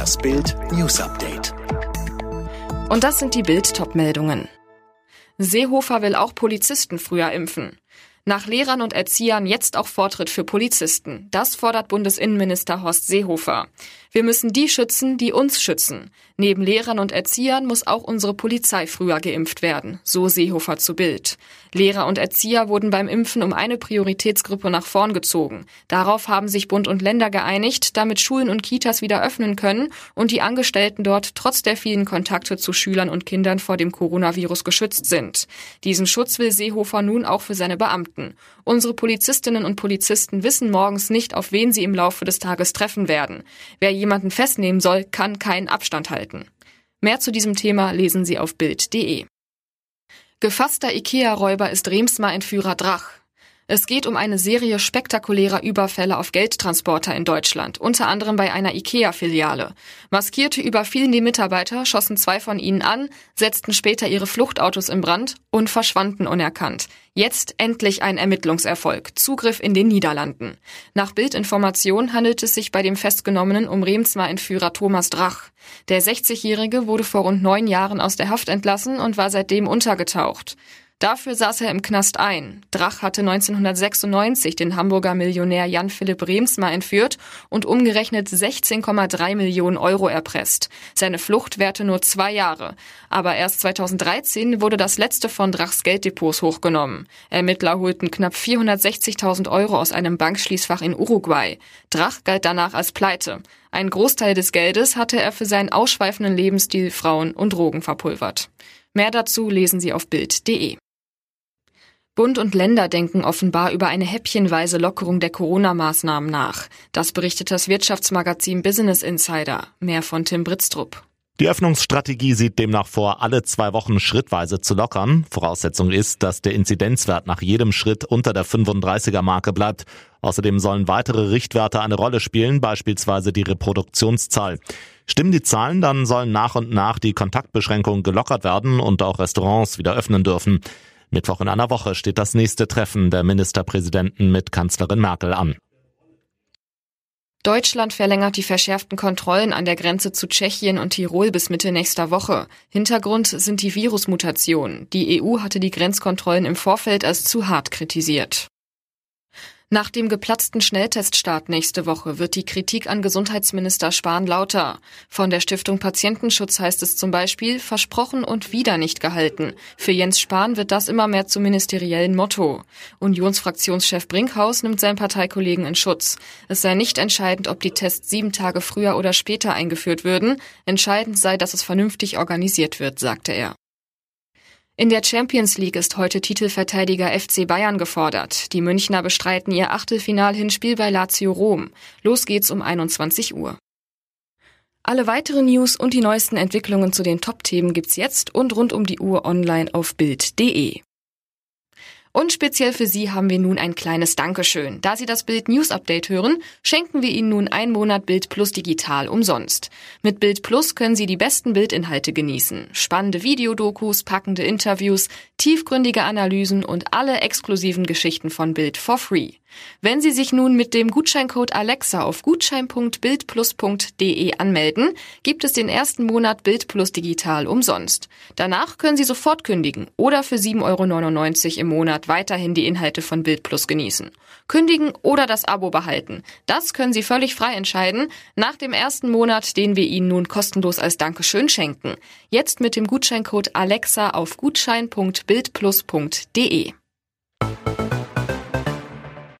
Das Bild News Update. Und das sind die Bild Topmeldungen. Seehofer will auch Polizisten früher impfen. Nach Lehrern und Erziehern jetzt auch Vortritt für Polizisten. Das fordert Bundesinnenminister Horst Seehofer. Wir müssen die schützen, die uns schützen. Neben Lehrern und Erziehern muss auch unsere Polizei früher geimpft werden, so Seehofer zu Bild. Lehrer und Erzieher wurden beim Impfen um eine Prioritätsgruppe nach vorn gezogen. Darauf haben sich Bund und Länder geeinigt, damit Schulen und Kitas wieder öffnen können und die Angestellten dort trotz der vielen Kontakte zu Schülern und Kindern vor dem Coronavirus geschützt sind. Diesen Schutz will Seehofer nun auch für seine Beamten. Unsere Polizistinnen und Polizisten wissen morgens nicht, auf wen sie im Laufe des Tages treffen werden. Wer jemanden festnehmen soll, kann keinen Abstand halten. Mehr zu diesem Thema lesen Sie auf Bild.de. Gefasster IKEA-Räuber ist Remsmar-Entführer Drach. Es geht um eine Serie spektakulärer Überfälle auf Geldtransporter in Deutschland, unter anderem bei einer IKEA-Filiale. Maskierte überfielen die Mitarbeiter, schossen zwei von ihnen an, setzten später ihre Fluchtautos in Brand und verschwanden unerkannt. Jetzt endlich ein Ermittlungserfolg. Zugriff in den Niederlanden. Nach Bildinformation handelt es sich bei dem Festgenommenen um Remsmar-Entführer Thomas Drach. Der 60-Jährige wurde vor rund neun Jahren aus der Haft entlassen und war seitdem untergetaucht. Dafür saß er im Knast ein. Drach hatte 1996 den Hamburger Millionär Jan Philipp Remsmar entführt und umgerechnet 16,3 Millionen Euro erpresst. Seine Flucht währte nur zwei Jahre. Aber erst 2013 wurde das letzte von Drachs Gelddepots hochgenommen. Ermittler holten knapp 460.000 Euro aus einem Bankschließfach in Uruguay. Drach galt danach als Pleite. Ein Großteil des Geldes hatte er für seinen ausschweifenden Lebensstil Frauen und Drogen verpulvert. Mehr dazu lesen Sie auf Bild.de. Bund und Länder denken offenbar über eine häppchenweise Lockerung der Corona-Maßnahmen nach. Das berichtet das Wirtschaftsmagazin Business Insider. Mehr von Tim Britztrup. Die Öffnungsstrategie sieht demnach vor, alle zwei Wochen schrittweise zu lockern. Voraussetzung ist, dass der Inzidenzwert nach jedem Schritt unter der 35er Marke bleibt. Außerdem sollen weitere Richtwerte eine Rolle spielen, beispielsweise die Reproduktionszahl. Stimmen die Zahlen, dann sollen nach und nach die Kontaktbeschränkungen gelockert werden und auch Restaurants wieder öffnen dürfen. Mittwoch in einer Woche steht das nächste Treffen der Ministerpräsidenten mit Kanzlerin Merkel an. Deutschland verlängert die verschärften Kontrollen an der Grenze zu Tschechien und Tirol bis Mitte nächster Woche. Hintergrund sind die Virusmutationen. Die EU hatte die Grenzkontrollen im Vorfeld als zu hart kritisiert. Nach dem geplatzten Schnellteststart nächste Woche wird die Kritik an Gesundheitsminister Spahn lauter. Von der Stiftung Patientenschutz heißt es zum Beispiel, versprochen und wieder nicht gehalten. Für Jens Spahn wird das immer mehr zum ministeriellen Motto. Unionsfraktionschef Brinkhaus nimmt seinen Parteikollegen in Schutz. Es sei nicht entscheidend, ob die Tests sieben Tage früher oder später eingeführt würden. Entscheidend sei, dass es vernünftig organisiert wird, sagte er. In der Champions League ist heute Titelverteidiger FC Bayern gefordert. Die Münchner bestreiten ihr Achtelfinal-Hinspiel bei Lazio Rom. Los geht's um 21 Uhr. Alle weiteren News und die neuesten Entwicklungen zu den Top-Themen gibt's jetzt und rund um die Uhr online auf Bild.de. Und speziell für Sie haben wir nun ein kleines Dankeschön. Da Sie das Bild News Update hören, schenken wir Ihnen nun einen Monat Bild Plus digital umsonst. Mit Bild Plus können Sie die besten Bildinhalte genießen. Spannende Videodokus, packende Interviews, tiefgründige Analysen und alle exklusiven Geschichten von Bild for free. Wenn Sie sich nun mit dem Gutscheincode Alexa auf gutschein.bildplus.de anmelden, gibt es den ersten Monat Bild Plus digital umsonst. Danach können Sie sofort kündigen oder für 7,99 Euro im Monat weiterhin die Inhalte von Bild Plus genießen. Kündigen oder das Abo behalten. Das können Sie völlig frei entscheiden nach dem ersten Monat, den wir Ihnen nun kostenlos als Dankeschön schenken. Jetzt mit dem Gutscheincode Alexa auf gutschein.bildplus.de.